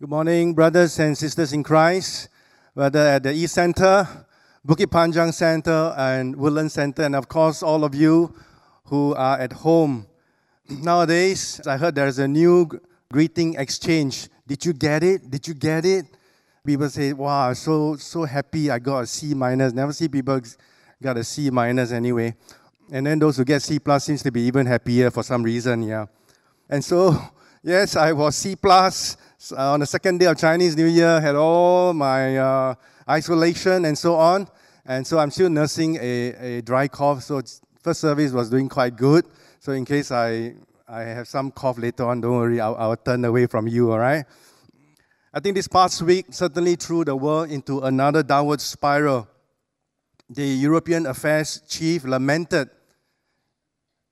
Good morning, brothers and sisters in Christ, whether at the East Center, Bukit Panjang Center, and Woodland Center, and of course, all of you who are at home. Nowadays, I heard there's a new greeting exchange. Did you get it? Did you get it? People say, wow, so, so happy I got a C minus. Never see people got a C minus anyway. And then those who get C plus seems to be even happier for some reason, yeah. And so, yes, I was C plus uh, on the second day of Chinese New Year, had all my uh, isolation and so on. And so I'm still nursing a, a dry cough. So first service was doing quite good. So in case I, I have some cough later on, don't worry, I'll, I'll turn away from you, all right? I think this past week certainly threw the world into another downward spiral. The European Affairs Chief lamented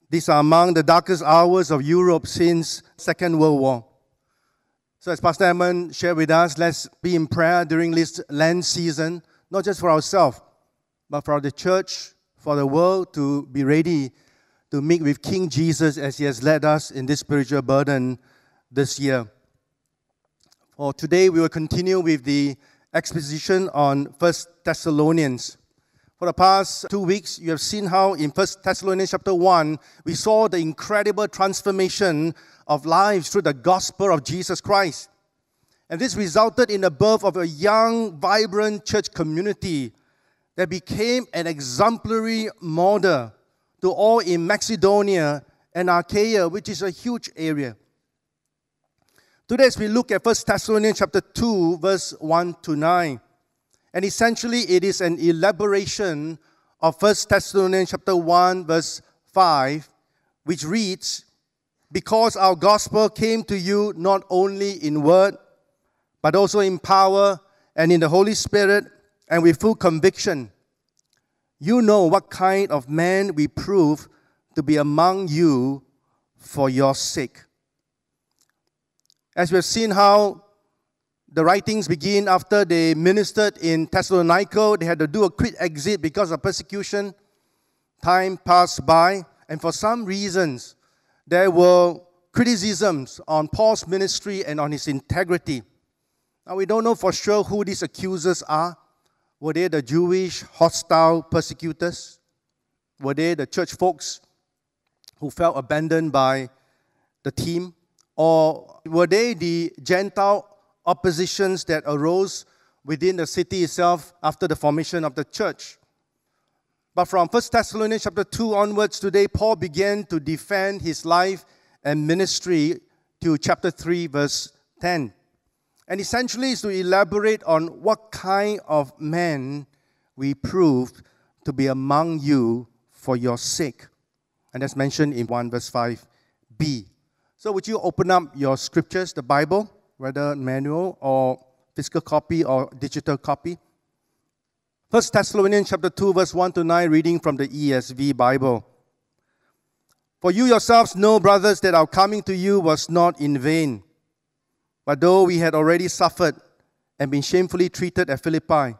these are among the darkest hours of Europe since Second World War. So, as Pastor Edmund shared with us, let's be in prayer during this Lent season, not just for ourselves, but for the church, for the world to be ready to meet with King Jesus as he has led us in this spiritual burden this year. For today, we will continue with the exposition on First Thessalonians. For the past two weeks, you have seen how in First Thessalonians chapter 1, we saw the incredible transformation of lives through the gospel of Jesus Christ. And this resulted in the birth of a young, vibrant church community that became an exemplary model to all in Macedonia and Achaia, which is a huge area. Today, as we look at 1 Thessalonians chapter 2, verse 1 to 9, and essentially it is an elaboration of 1 Thessalonians chapter 1, verse 5, which reads, because our gospel came to you not only in word, but also in power and in the Holy Spirit and with full conviction. You know what kind of man we prove to be among you for your sake. As we have seen how the writings begin after they ministered in Thessalonica, they had to do a quick exit because of persecution. Time passed by, and for some reasons, there were criticisms on Paul's ministry and on his integrity. Now, we don't know for sure who these accusers are. Were they the Jewish hostile persecutors? Were they the church folks who felt abandoned by the team? Or were they the Gentile oppositions that arose within the city itself after the formation of the church? But from 1 Thessalonians chapter 2 onwards, today Paul began to defend his life and ministry to chapter 3, verse 10. And essentially is to elaborate on what kind of man we proved to be among you for your sake. And that's mentioned in 1 verse 5b. So would you open up your scriptures, the Bible, whether manual or physical copy or digital copy? First Thessalonians chapter 2, verse 1 to 9, reading from the ESV Bible. For you yourselves know, brothers, that our coming to you was not in vain. But though we had already suffered and been shamefully treated at Philippi,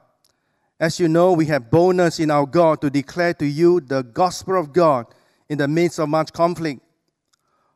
as you know, we have boldness in our God to declare to you the gospel of God in the midst of much conflict.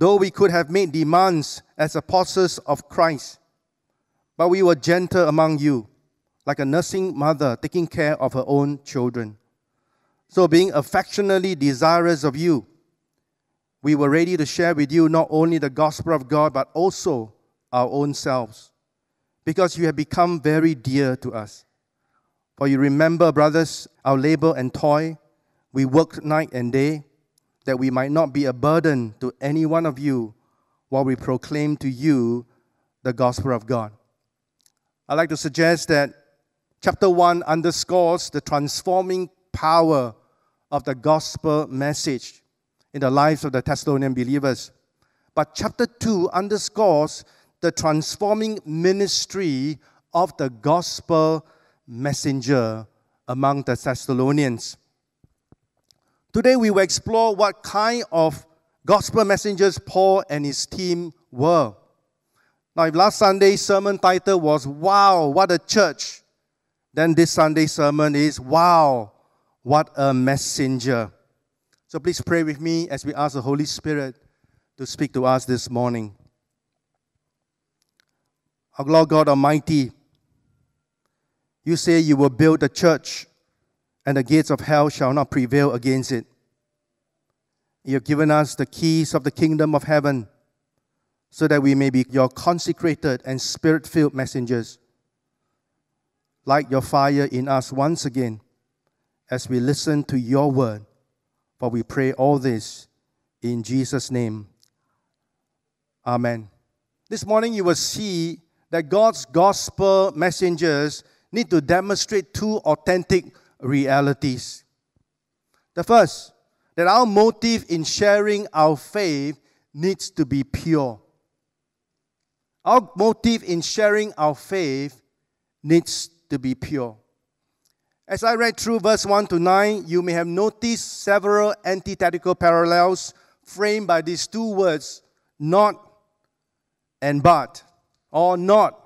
though we could have made demands as apostles of Christ. But we were gentle among you like a nursing mother taking care of her own children. So, being affectionately desirous of you, we were ready to share with you not only the gospel of God, but also our own selves, because you have become very dear to us. For you remember, brothers, our labor and toil. We worked night and day, that we might not be a burden to any one of you while we proclaim to you the gospel of God. I'd like to suggest that chapter 1 underscores the transforming power of the gospel message in the lives of the Thessalonian believers. But chapter 2 underscores the transforming ministry of the gospel messenger among the Thessalonians. Today we will explore what kind of gospel messengers Paul and his team were. Now, if last Sunday's sermon title was Wow, what a church, then this Sunday's sermon is Wow, what a messenger. So please pray with me as we ask the Holy Spirit to speak to us this morning. Our Lord God Almighty, you say you will build a church, and the gates of hell shall not prevail against it. You have given us the keys of the kingdom of heaven so that we may be your consecrated and spirit filled messengers. Light your fire in us once again as we listen to your word. For we pray all this in Jesus' name. Amen. This morning you will see that God's gospel messengers need to demonstrate two authentic realities. The first, that our motive in sharing our faith needs to be pure. Our motive in sharing our faith needs to be pure. As I read through verse 1 to 9, you may have noticed several antithetical parallels framed by these two words, not and but, or not,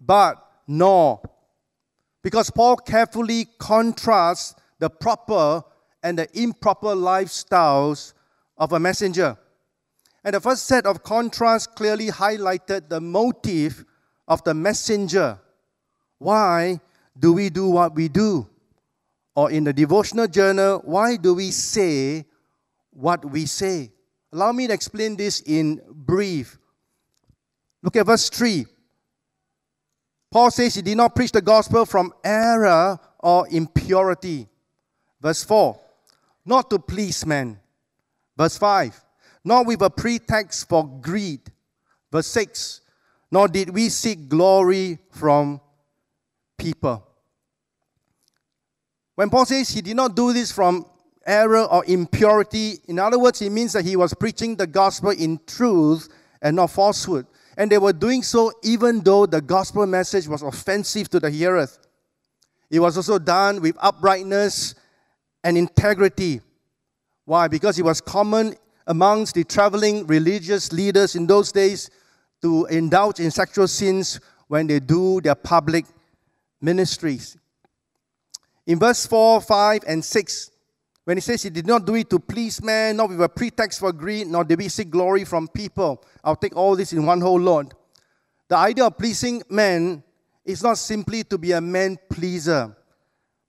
but, nor. Because Paul carefully contrasts the proper and the improper lifestyles of a messenger. And the first set of contrasts clearly highlighted the motive of the messenger. Why do we do what we do? Or in the devotional journal, why do we say what we say? Allow me to explain this in brief. Look at verse 3. Paul says he did not preach the gospel from error or impurity. Verse 4. Not to please men. Verse 5. Not with a pretext for greed. Verse 6. Nor did we seek glory from people. When Paul says he did not do this from error or impurity, in other words, it means that he was preaching the gospel in truth and not falsehood. And they were doing so even though the gospel message was offensive to the hearers. It was also done with uprightness and integrity. Why? Because it was common amongst the traveling religious leaders in those days to indulge in sexual sins when they do their public ministries. In verse 4, 5, and 6, when he says he did not do it to please man, not with a pretext for greed, nor did he seek glory from people. I'll take all this in one whole lot. The idea of pleasing man is not simply to be a man pleaser,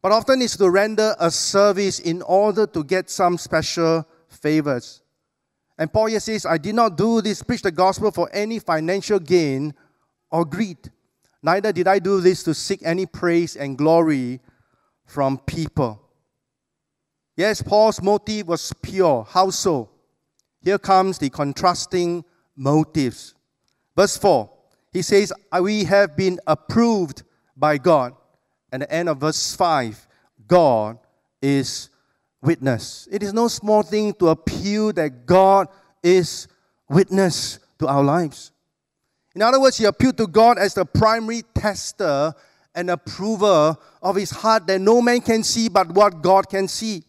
but often is to render a service in order to get some special favors. And Paul here says, I did not do this, preach the gospel for any financial gain or greed. Neither did I do this to seek any praise and glory from people. Yes, Paul's motive was pure. How so? Here comes the contrasting motives. Verse 4, he says, We have been approved by God. And the end of verse 5, God is witness. It is no small thing to appeal that God is witness to our lives. In other words, he appealed to God as the primary tester and approver of his heart that no man can see but what God can see.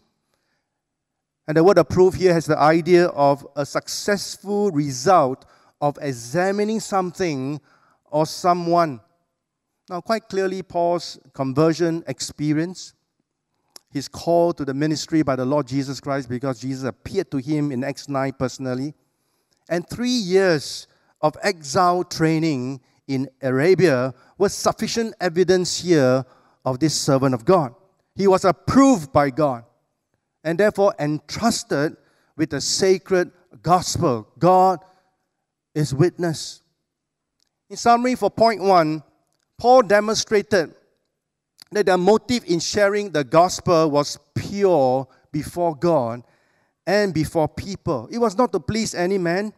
And the word approve here has the idea of a successful result of examining something or someone. Now, quite clearly, Paul's conversion experience, his call to the ministry by the Lord Jesus Christ because Jesus appeared to him in Acts 9 personally, and three years of exile training in Arabia was sufficient evidence here of this servant of God. He was approved by God and therefore entrusted with the sacred gospel. God is witness. In summary, for point one, Paul demonstrated that their motive in sharing the gospel was pure before God and before people. It was not to please any man,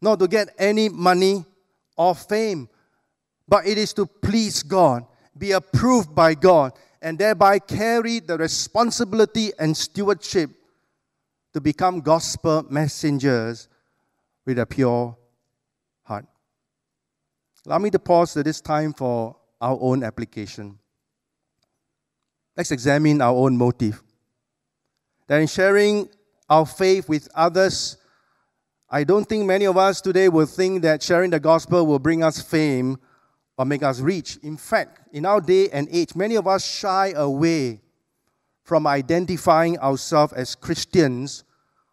not to get any money or fame, but it is to please God, be approved by God, and thereby carry the responsibility and stewardship to become gospel messengers with a pure heart. Allow me to pause at this time for our own application. Let's examine our own motive. That in sharing our faith with others, I don't think many of us today will think that sharing the gospel will bring us fame or make us rich. In fact, in our day and age, many of us shy away from identifying ourselves as Christians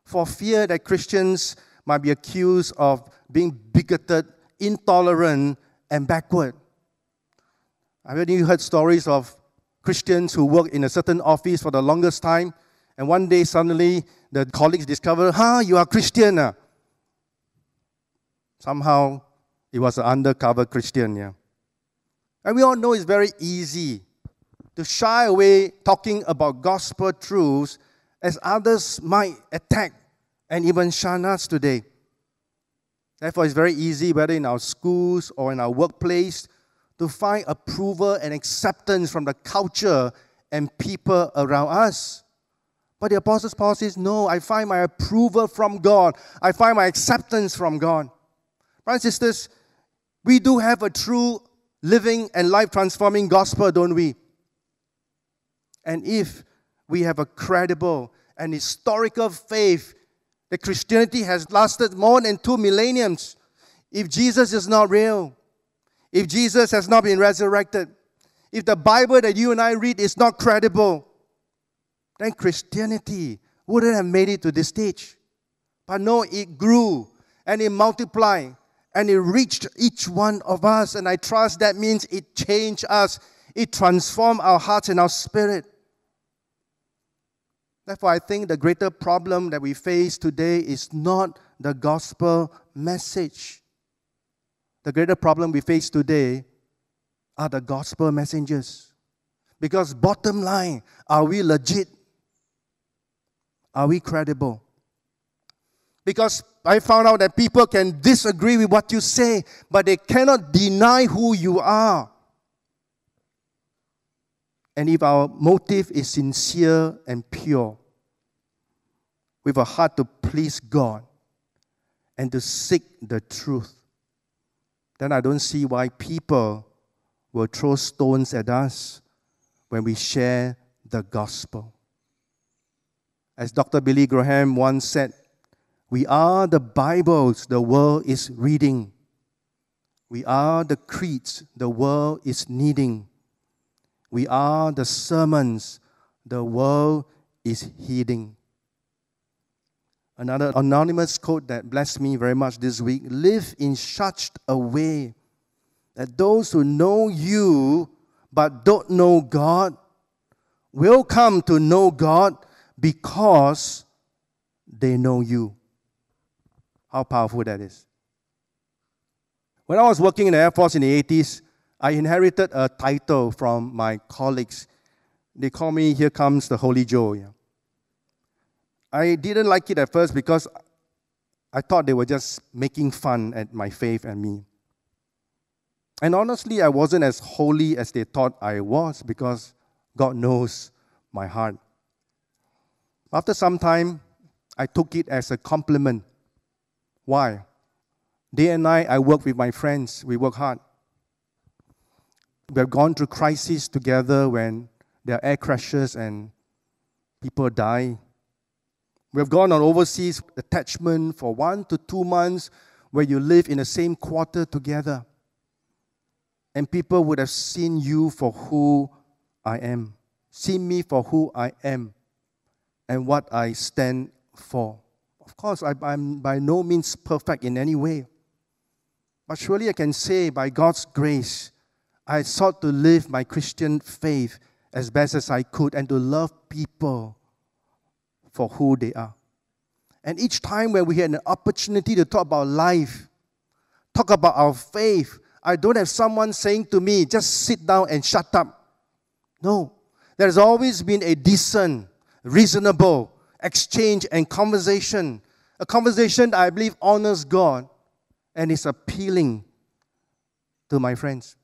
for fear that Christians might be accused of being bigoted, intolerant, and backward. Have you heard stories of Christians who work in a certain office for the longest time, and one day suddenly the colleagues discover, huh, you are Christian. Ah. Somehow it was an undercover Christian, yeah. And we all know it's very easy to shy away talking about gospel truths as others might attack and even shun us today. Therefore, it's very easy, whether in our schools or in our workplace, to find approval and acceptance from the culture and people around us. But the Apostle Paul says, No, I find my approval from God. I find my acceptance from God. Brothers and sisters, we do have a true living and life transforming gospel, don't we? And if we have a credible and historical faith that Christianity has lasted more than two millenniums, if Jesus is not real, if Jesus has not been resurrected, if the Bible that you and I read is not credible, then Christianity wouldn't have made it to this stage. But no, it grew and it multiplied and it reached each one of us. And I trust that means it changed us, it transformed our hearts and our spirit. Therefore, I think the greater problem that we face today is not the gospel message. The greater problem we face today are the gospel messengers. Because, bottom line, are we legit? Are we credible? Because I found out that people can disagree with what you say, but they cannot deny who you are. And if our motive is sincere and pure, with a heart to please God and to seek the truth, then I don't see why people will throw stones at us when we share the gospel. As Dr. Billy Graham once said, we are the Bibles the world is reading. We are the creeds the world is needing. We are the sermons the world is heeding. Another anonymous quote that blessed me very much this week live in such a way that those who know you but don't know God will come to know God because they know you. How powerful that is. When I was working in the Air Force in the 80s, I inherited a title from my colleagues. They call me, Here Comes the Holy Joe. I didn't like it at first because I thought they were just making fun at my faith and me. And honestly, I wasn't as holy as they thought I was because God knows my heart. After some time, I took it as a compliment. Why? Day and night, I work with my friends. We work hard. We have gone through crises together when there are air crashes and people die. We have gone on overseas attachment for one to two months where you live in the same quarter together. And people would have seen you for who I am, seen me for who I am, and what I stand for. Of course, I, am by no means perfect in any way. But surely I can say, by God's grace, I sought to live my Christian faith as best as I could and to love people for who they are. And each time when we had an opportunity to talk about life, talk about our faith, I don't have someone saying to me, just sit down and shut up. No. There's always been a decent, reasonable exchange and conversation. A conversation that I believe honors God and is appealing to my friends.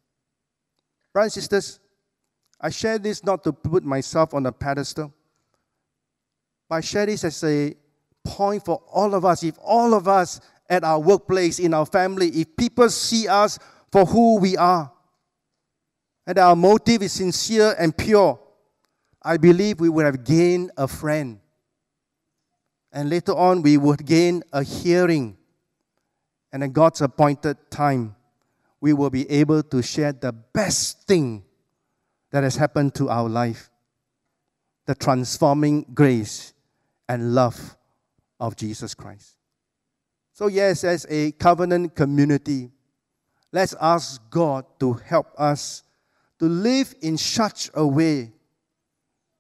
Brothers and sisters, I share this not to put myself on a pedestal, but I share this as a point for all of us. If all of us at our workplace, in our family, if people see us for who we are, and our motive is sincere and pure, I believe we would have gained a friend. And later on, we would gain a hearing. And at God's appointed time, we will be able to share the best thing that has happened to our life the transforming grace and love of Jesus Christ. So, yes, as a covenant community, let's ask God to help us to live in such a way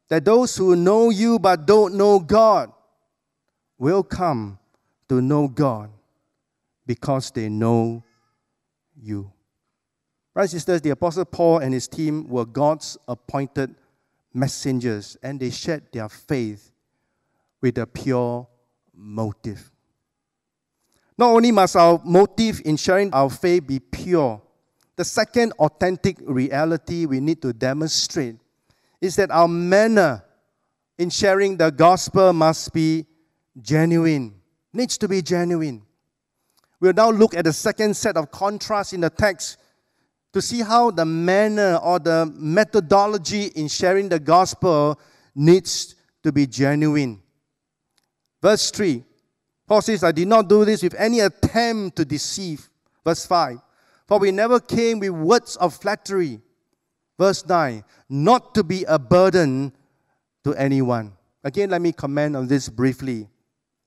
that those who know you but don't know God will come to know God because they know you. And sisters, the Apostle Paul and his team were God's appointed messengers and they shared their faith with a pure motive. Not only must our motive in sharing our faith be pure, the second authentic reality we need to demonstrate is that our manner in sharing the gospel must be genuine, needs to be genuine. We'll now look at the second set of contrasts in the text to see how the manner or the methodology in sharing the gospel needs to be genuine. Verse 3 Paul says, I did not do this with any attempt to deceive. Verse 5 For we never came with words of flattery. Verse 9 Not to be a burden to anyone. Again, let me comment on this briefly.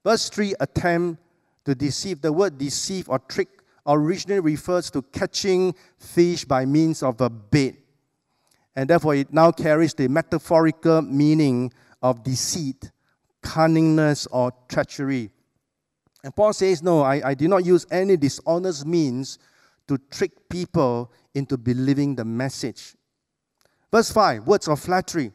Verse 3 Attempt to deceive. The word deceive or trick originally refers to catching fish by means of a bait. And therefore, it now carries the metaphorical meaning of deceit, cunningness, or treachery. And Paul says, No, I, I did not use any dishonest means to trick people into believing the message. Verse 5 words of flattery.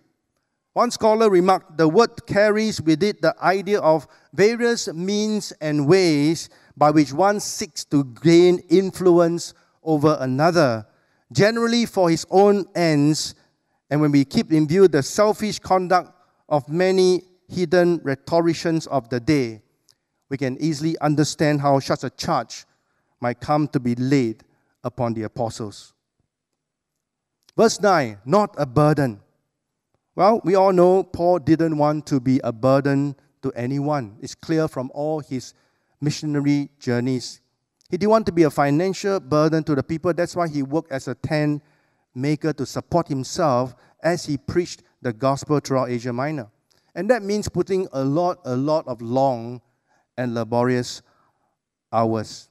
One scholar remarked the word carries with it the idea of various means and ways by which one seeks to gain influence over another, generally for his own ends. And when we keep in view the selfish conduct of many hidden rhetoricians of the day, we can easily understand how such a charge might come to be laid upon the apostles. Verse 9, not a burden. Well, we all know Paul didn't want to be a burden to anyone. It's clear from all his missionary journeys. He didn't want to be a financial burden to the people. That's why he worked as a tent maker to support himself as he preached the gospel throughout Asia Minor. And that means putting a lot, a lot of long and laborious hours.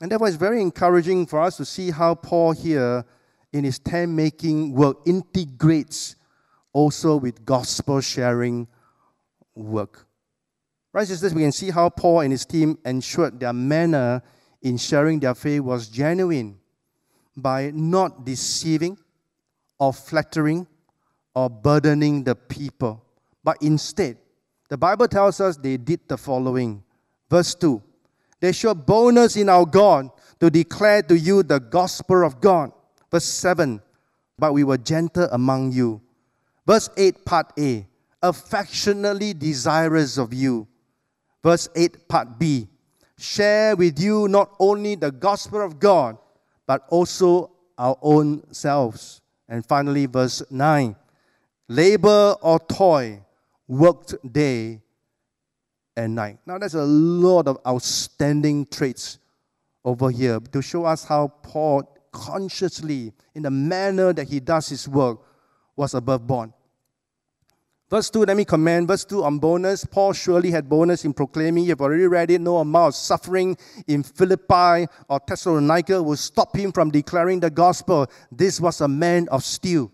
And therefore, it's very encouraging for us to see how Paul here, in his tent making work, integrates also with gospel sharing work. Right, sisters, we can see how Paul and his team ensured their manner in sharing their faith was genuine by not deceiving or flattering or burdening the people, but instead, the Bible tells us they did the following. Verse 2 They showed boldness in our God to declare to you the gospel of God. Verse 7 But we were gentle among you. Verse 8, part A affectionately desirous of you verse 8, part B. Share with you not only the gospel of God, but also our own selves. And finally, verse 9 labor or toil, worked day and night. Now, there's a lot of outstanding traits over here to show us how Paul consciously, in the manner that he does his work, was above born. Verse 2, let me comment. Verse 2 on bonus. Paul surely had bonus in proclaiming, you've already read it, no amount of suffering in Philippi or Thessalonica will stop him from declaring the gospel. This was a man of steel.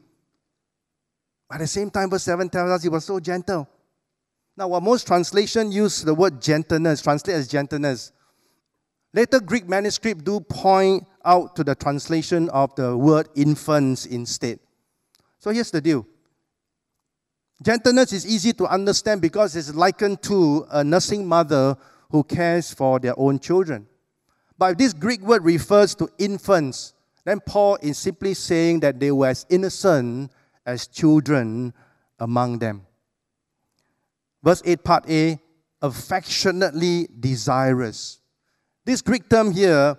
At the same time, verse 7 tells us he was so gentle. Now, while most translation use the word gentleness, translate as gentleness, later Greek manuscript do point out to the translation of the word infants instead. So here's the deal gentleness is easy to understand because it's likened to a nursing mother who cares for their own children. But if this Greek word refers to infants, then Paul is simply saying that they were as innocent as children among them. Verse 8, part A affectionately desirous. This Greek term here,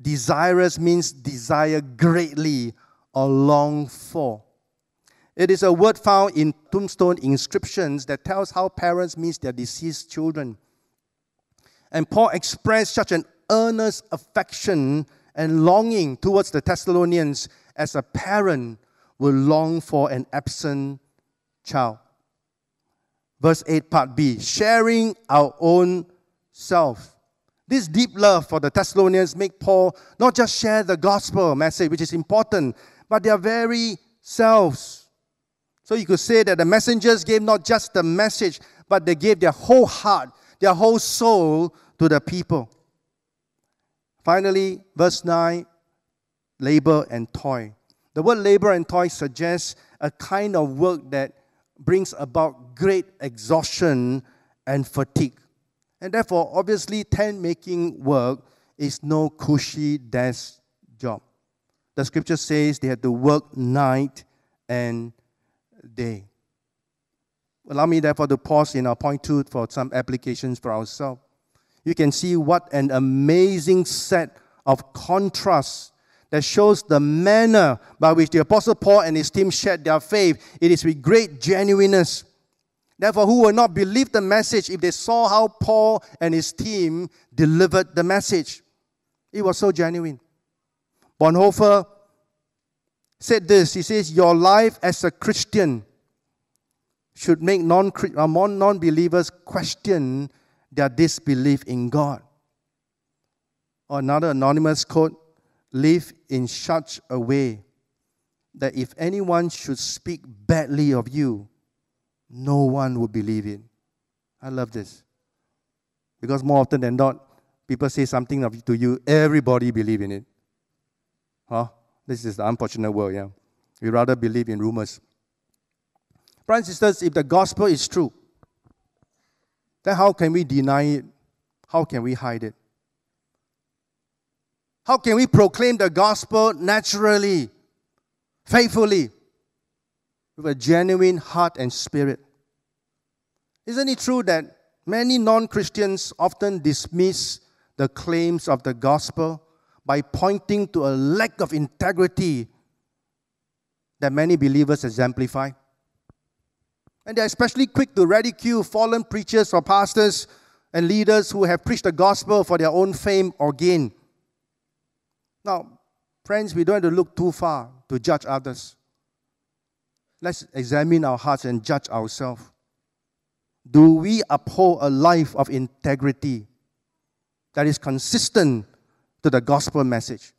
desirous, means desire greatly or long for. It is a word found in tombstone inscriptions that tells how parents miss their deceased children. And Paul expressed such an earnest affection and longing towards the Thessalonians as a parent will long for an absent child. Verse 8, part B sharing our own self. This deep love for the Thessalonians make Paul not just share the gospel message, which is important, but their very selves. So you could say that the messengers gave not just the message, but they gave their whole heart, their whole soul to the people. Finally, verse 9 labor and toil. The word labor and toil suggests a kind of work that brings about great exhaustion and fatigue. And therefore, obviously, tent making work is no cushy desk job. The scripture says they had to work night and day. Allow me, therefore, to pause in our point two for some applications for ourselves. You can see what an amazing set of contrasts that shows the manner by which the Apostle Paul and his team shared their faith. It is with great genuineness. Therefore, who will not believe the message if they saw how Paul and his team delivered the message? It was so genuine. Bonhoeffer said this He says, Your life as a Christian should make non uh, believers question their disbelief in God. Or another anonymous quote live in such a way that if anyone should speak badly of you, no one would believe it. I love this. Because more often than not, people say something of, to you, everybody believe in it. Huh? This is the unfortunate world, yeah. We rather believe in rumors. Brothers and sisters, if the gospel is true, then how can we deny it? How can we hide it? How can we proclaim the gospel naturally, faithfully, with a genuine heart and spirit? Isn't it true that many non Christians often dismiss the claims of the gospel by pointing to a lack of integrity that many believers exemplify? And they're especially quick to ridicule fallen preachers or pastors and leaders who have preached the gospel for their own fame or gain. Now, friends, we don't have to look too far to judge others. Let's examine our hearts and judge ourselves. Do we uphold a life of integrity that is consistent to the gospel message?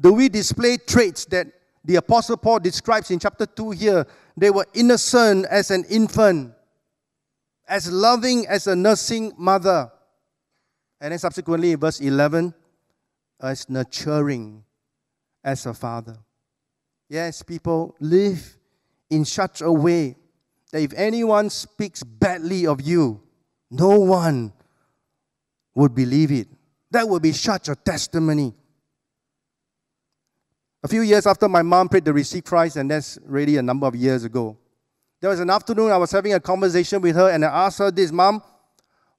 Do we display traits that the Apostle Paul describes in chapter 2 here? They were innocent as an infant, as loving as a nursing mother. And then subsequently, verse 11, as nurturing as a father. Yes, people live in such a way that if anyone speaks badly of you, no one would believe it. That would be such a testimony. A few years after my mom prayed the receive Christ, and that's really a number of years ago, there was an afternoon I was having a conversation with her, and I asked her this, Mom,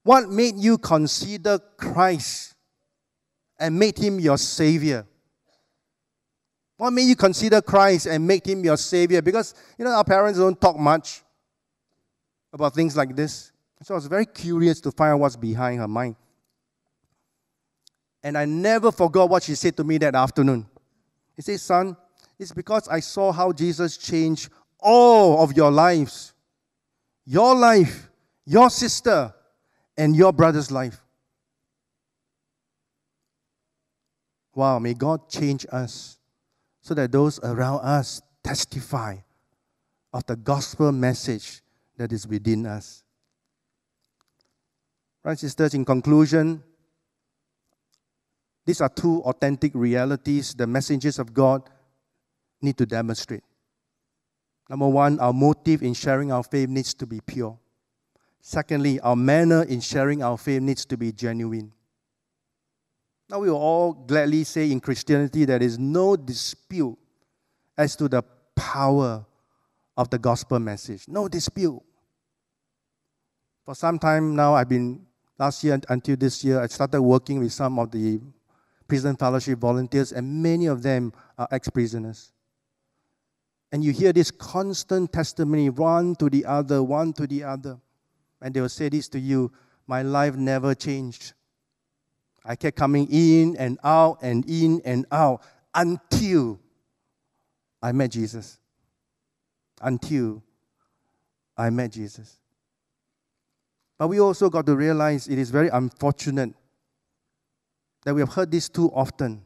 what made you consider Christ and made him your Savior? What made you consider Christ and make him your Savior? Because, you know, our parents don't talk much about things like this. So I was very curious to find out what's behind her mind. And I never forgot what she said to me that afternoon. He said, Son, it's because I saw how Jesus changed all of your lives your life, your sister, and your brother's life. Wow, may God change us so that those around us testify of the gospel message that is within us. Right, sisters, in conclusion, these are two authentic realities the messengers of God need to demonstrate. Number one, our motive in sharing our faith needs to be pure. Secondly, our manner in sharing our faith needs to be genuine. Now, we will all gladly say in Christianity there is no dispute as to the power of the gospel message. No dispute. For some time now, I've been, last year until this year, I started working with some of the prison fellowship volunteers, and many of them are ex prisoners. And you hear this constant testimony, one to the other, one to the other. And they will say this to you My life never changed. I kept coming in and out and in and out until I met Jesus. Until I met Jesus. But we also got to realize it is very unfortunate that we have heard this too often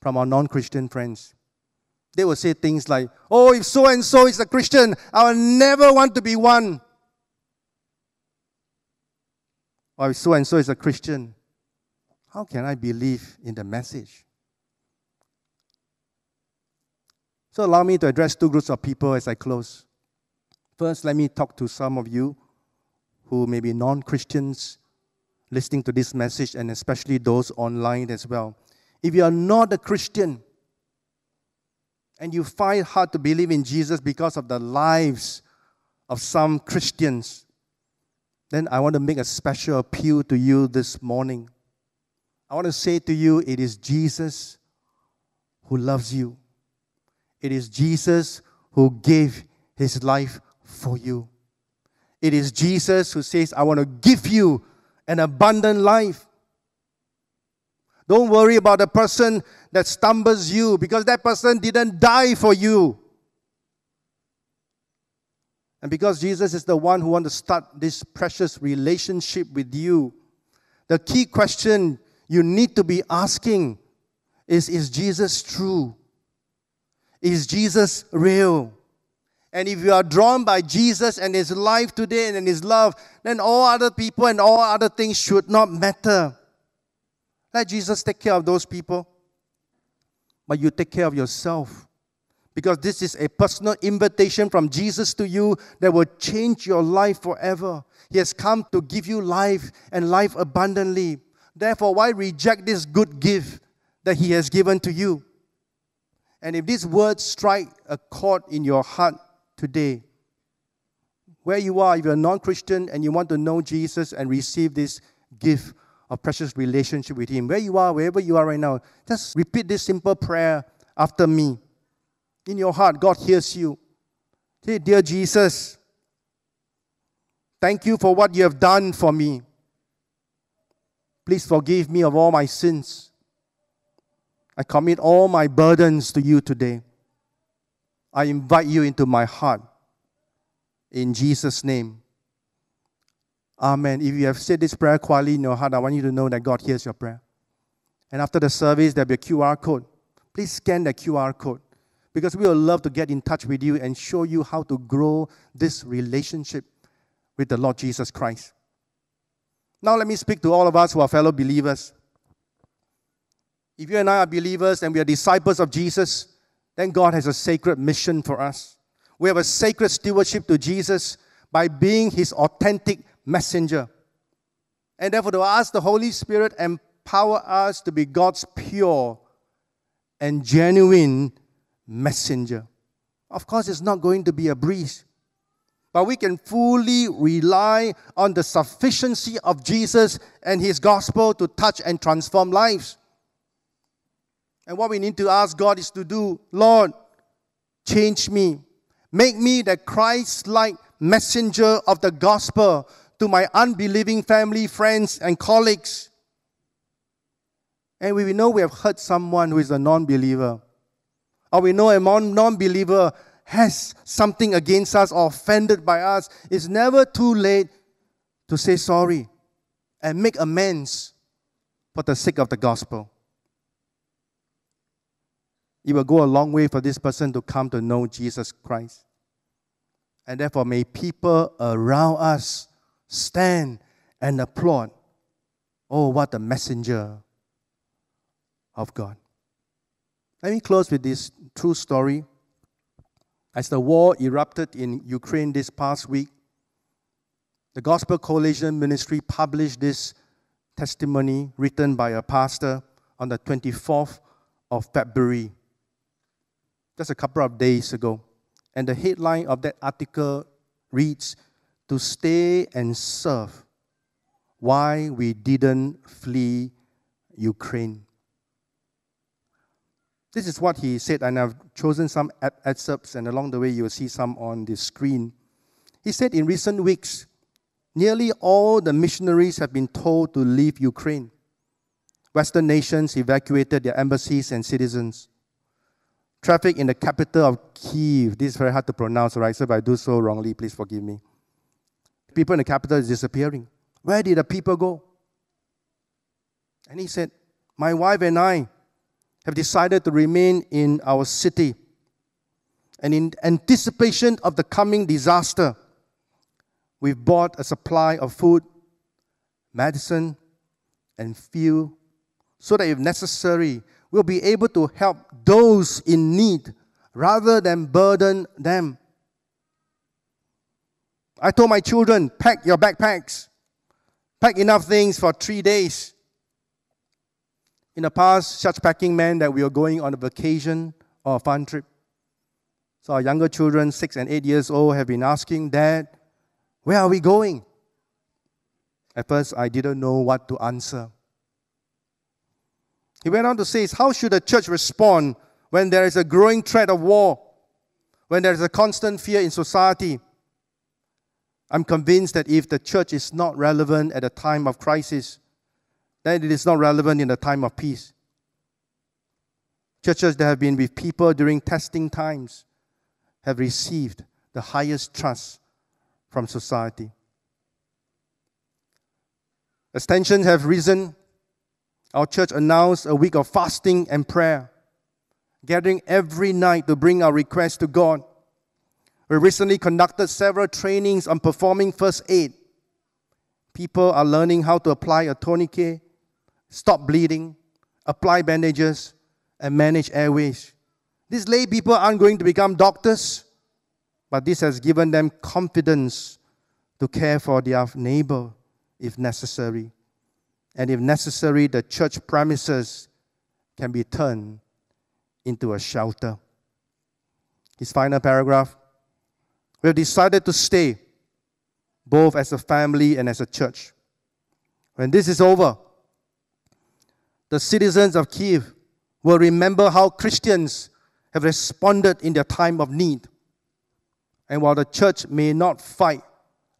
from our non Christian friends. They will say things like, Oh, if so and so is a Christian, I will never want to be one. Or if so and so is a Christian, how can I believe in the message? So, allow me to address two groups of people as I close. First, let me talk to some of you who may be non Christians listening to this message, and especially those online as well. If you are not a Christian and you find it hard to believe in Jesus because of the lives of some Christians, then I want to make a special appeal to you this morning. I want to say to you, it is Jesus who loves you. It is Jesus who gave his life for you. It is Jesus who says, I want to give you an abundant life. Don't worry about the person that stumbles you because that person didn't die for you. And because Jesus is the one who wants to start this precious relationship with you, the key question you need to be asking is Is Jesus true? Is Jesus real? And if you are drawn by Jesus and His life today and His love, then all other people and all other things should not matter. Let Jesus take care of those people. But you take care of yourself. Because this is a personal invitation from Jesus to you that will change your life forever. He has come to give you life and life abundantly. Therefore, why reject this good gift that He has given to you? And if these words strike a chord in your heart today, where you are, if you're a non Christian and you want to know Jesus and receive this gift of precious relationship with Him, where you are, wherever you are right now, just repeat this simple prayer after me. In your heart, God hears you. Say, Dear Jesus, thank you for what you have done for me. Please forgive me of all my sins. I commit all my burdens to you today. I invite you into my heart. In Jesus' name. Amen. If you have said this prayer quietly in your heart, I want you to know that God hears your prayer. And after the service, there'll be a QR code. Please scan the QR code because we would love to get in touch with you and show you how to grow this relationship with the Lord Jesus Christ. Now, let me speak to all of us who are fellow believers. If you and I are believers and we are disciples of Jesus, then God has a sacred mission for us. We have a sacred stewardship to Jesus by being his authentic messenger. And therefore, to ask the Holy Spirit empower us to be God's pure and genuine messenger. Of course, it's not going to be a breeze but we can fully rely on the sufficiency of Jesus and his gospel to touch and transform lives. And what we need to ask God is to do, Lord, change me. Make me the Christ like messenger of the gospel to my unbelieving family, friends, and colleagues. And we know we have hurt someone who is a non believer, or we know a non believer has something against us or offended by us, it's never too late to say sorry and make amends for the sake of the gospel. It will go a long way for this person to come to know Jesus Christ. And therefore, may people around us stand and applaud. Oh, what a messenger of God. Let me close with this true story As the war erupted in Ukraine this past week, the Gospel Coalition Ministry published this testimony written by a pastor on the 24th of February, just a couple of days ago. And the headline of that article reads To stay and serve why we didn't flee Ukraine. This is what he said, and I've chosen some excerpts, and along the way, you'll see some on the screen. He said, In recent weeks, nearly all the missionaries have been told to leave Ukraine. Western nations evacuated their embassies and citizens. Traffic in the capital of Kiev, this is very hard to pronounce, right? So if I do so wrongly, please forgive me. People in the capital is disappearing. Where did the people go? And he said, My wife and I have decided to remain in our city. And in anticipation of the coming disaster, we've bought a supply of food, medicine, and fuel so that if necessary, we'll be able to help those in need rather than burden them. I told my children, pack your backpacks, pack enough things for three days. In the past, such packing meant that we were going on a vacation or a fun trip. So our younger children, six and eight years old, have been asking, Dad, where are we going? At first, I didn't know what to answer. He went on to say, How should the church respond when there is a growing threat of war, when there is a constant fear in society? I'm convinced that if the church is not relevant at a time of crisis, then it is not relevant in a time of peace. Churches that have been with people during testing times have received the highest trust from society. As tensions have risen, our church announced a week of fasting and prayer, gathering every night to bring our requests to God. We recently conducted several trainings on performing first aid. People are learning how to apply a tourniquet, stop bleeding, apply bandages, and manage airways. These lay people aren't going to become doctors, but this has given them confidence to care for their neighbor if necessary and if necessary, the church premises can be turned into a shelter. His final paragraph We have decided to stay, both as a family and as a church. When this is over, the citizens of Kiev will remember how Christians have responded in their time of need. And while the church may not fight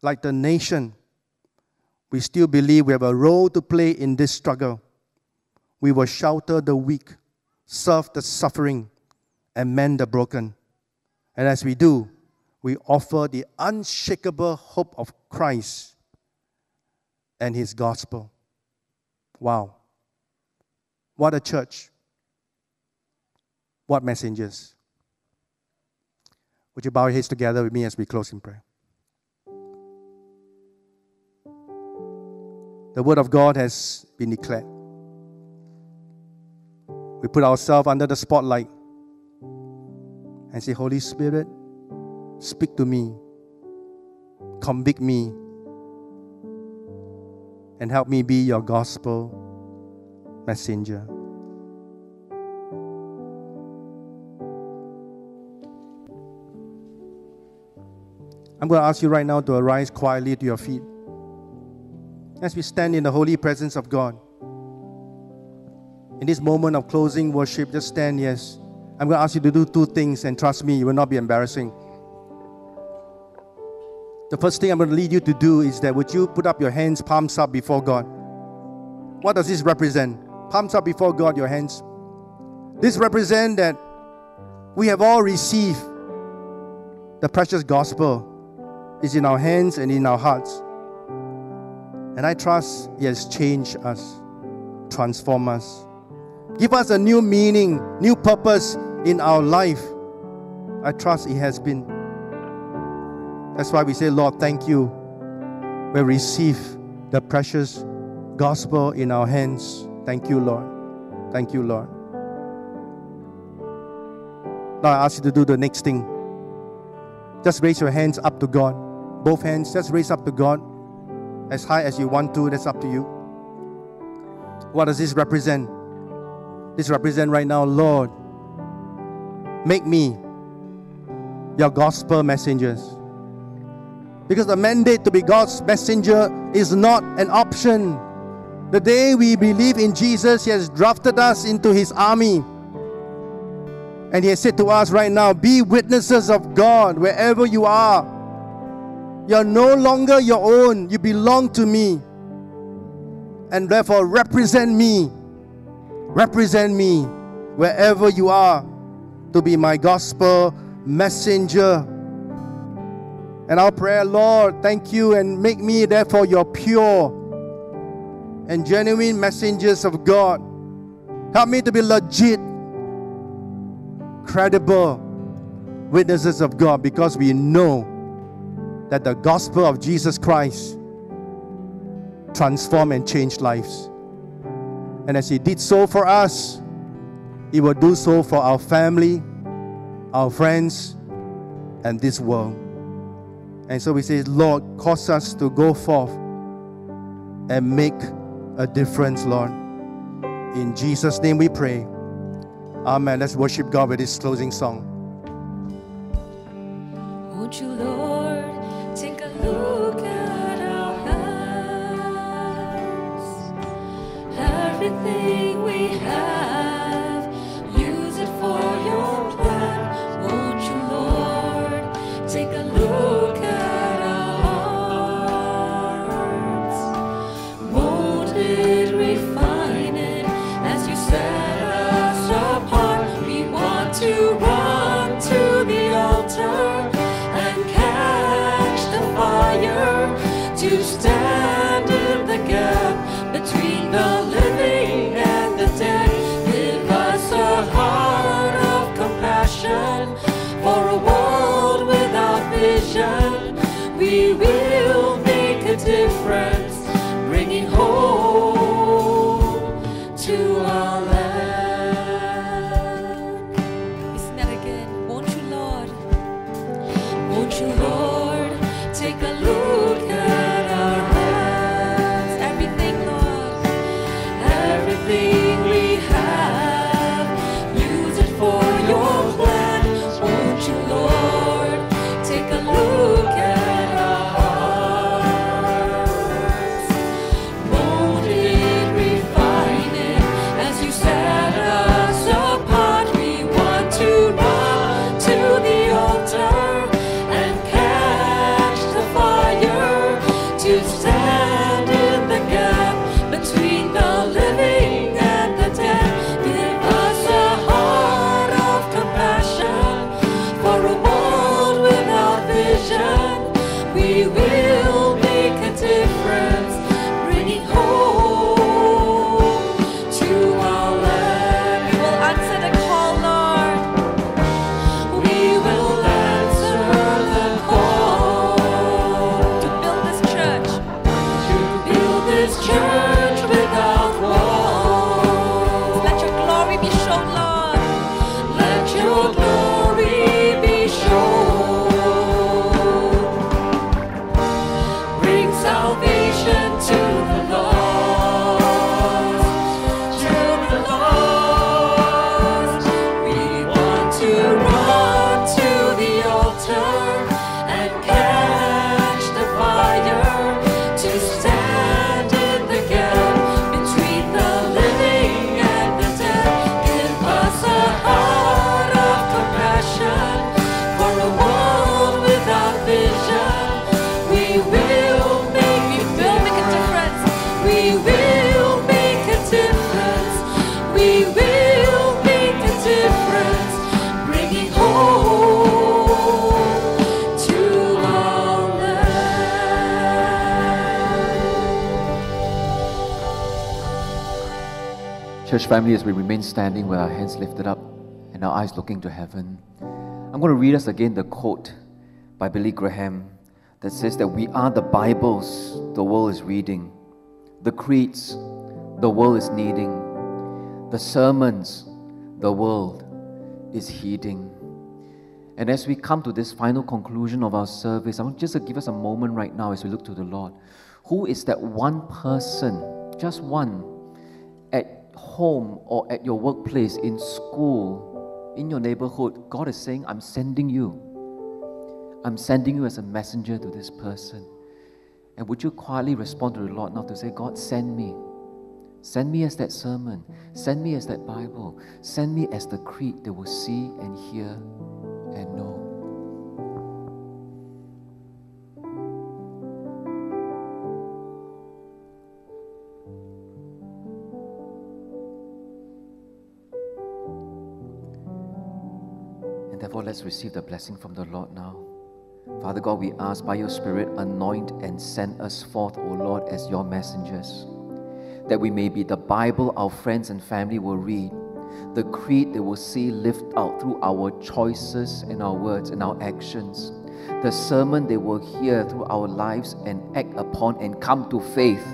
like the nation, we still believe we have a role to play in this struggle. We will shelter the weak, serve the suffering, and mend the broken. And as we do, we offer the unshakable hope of Christ and His gospel. Wow. What a church. What messengers. Would you bow your heads together with me as we close in prayer? The word of God has been declared. We put ourselves under the spotlight and say, Holy Spirit, speak to me, convict me, and help me be your gospel messenger. I'm going to ask you right now to arise quietly to your feet as we stand in the holy presence of God. In this moment of closing worship, just stand, yes. I'm going to ask you to do two things, and trust me, you will not be embarrassing. The first thing I'm going to lead you to do is that would you put up your hands, palms up before God? What does this represent? Palms up before God, your hands. This represents that we have all received the precious gospel is in our hands and in our hearts. And I trust He has changed us, transformed us, give us a new meaning, new purpose in our life. I trust He has been. That's why we say, Lord, thank you. We receive the precious gospel in our hands. Thank you, Lord. Thank you, Lord. Now I ask you to do the next thing. Just raise your hands up to God. Both hands, just raise up to God. As high as you want to, that's up to you. What does this represent? This represent right now, Lord, make me your gospel messengers. Because the mandate to be God's messenger is not an option. The day we believe in Jesus, He has drafted us into His army. And He has said to us right now, be witnesses of God wherever you are. You're no longer your own, you belong to me. And therefore, represent me. Represent me wherever you are to be my gospel messenger. And our prayer, Lord, thank you and make me, therefore, your pure and genuine messengers of God. Help me to be legit, credible witnesses of God because we know that the gospel of Jesus Christ transform and change lives. And as He did so for us, He will do so for our family, our friends, and this world. And so we say, Lord, cause us to go forth and make a difference, Lord. In Jesus' name we pray. Amen. Let's worship God with this closing song. Everything we have, Church family, as we remain standing with our hands lifted up and our eyes looking to heaven, I'm going to read us again the quote by Billy Graham that says that we are the Bibles the world is reading, the creeds the world is needing, the sermons the world is heeding. And as we come to this final conclusion of our service, I want just to give us a moment right now as we look to the Lord. Who is that one person, just one, at home or at your workplace, in school, in your neighborhood? God is saying, I'm sending you. I'm sending you as a messenger to this person. And would you quietly respond to the Lord now to say, God, send me. Send me as that sermon. Send me as that Bible. Send me as the creed they will see and hear and know. Let's receive the blessing from the Lord now. Father God, we ask by your Spirit, anoint and send us forth, O Lord, as your messengers, that we may be the Bible our friends and family will read, the creed they will see lived out through our choices and our words and our actions, the sermon they will hear through our lives and act upon and come to faith.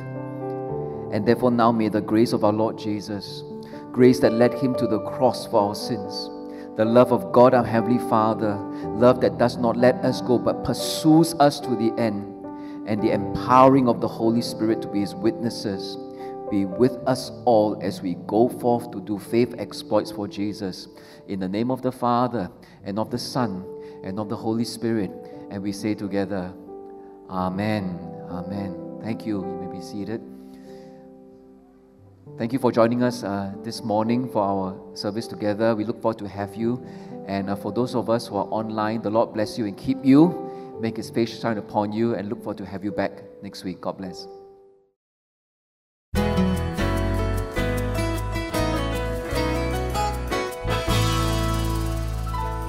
And therefore, now may the grace of our Lord Jesus, grace that led him to the cross for our sins, the love of God our Heavenly Father, love that does not let us go but pursues us to the end, and the empowering of the Holy Spirit to be His witnesses be with us all as we go forth to do faith exploits for Jesus. In the name of the Father, and of the Son, and of the Holy Spirit. And we say together, Amen. Amen. Thank you. You may be seated. Thank you for joining us uh, this morning for our service together. We look forward to have you. And uh, for those of us who are online, the Lord bless you and keep you. Make His face shine upon you, and look forward to have you back next week. God bless.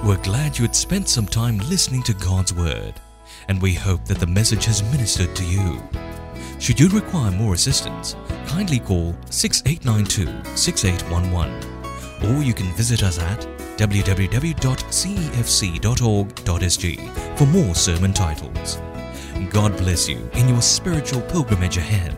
We're glad you had spent some time listening to God's Word, and we hope that the message has ministered to you. Should you require more assistance, kindly call 6892 6811, or you can visit us at www.cefc.org.sg for more sermon titles. God bless you in your spiritual pilgrimage ahead.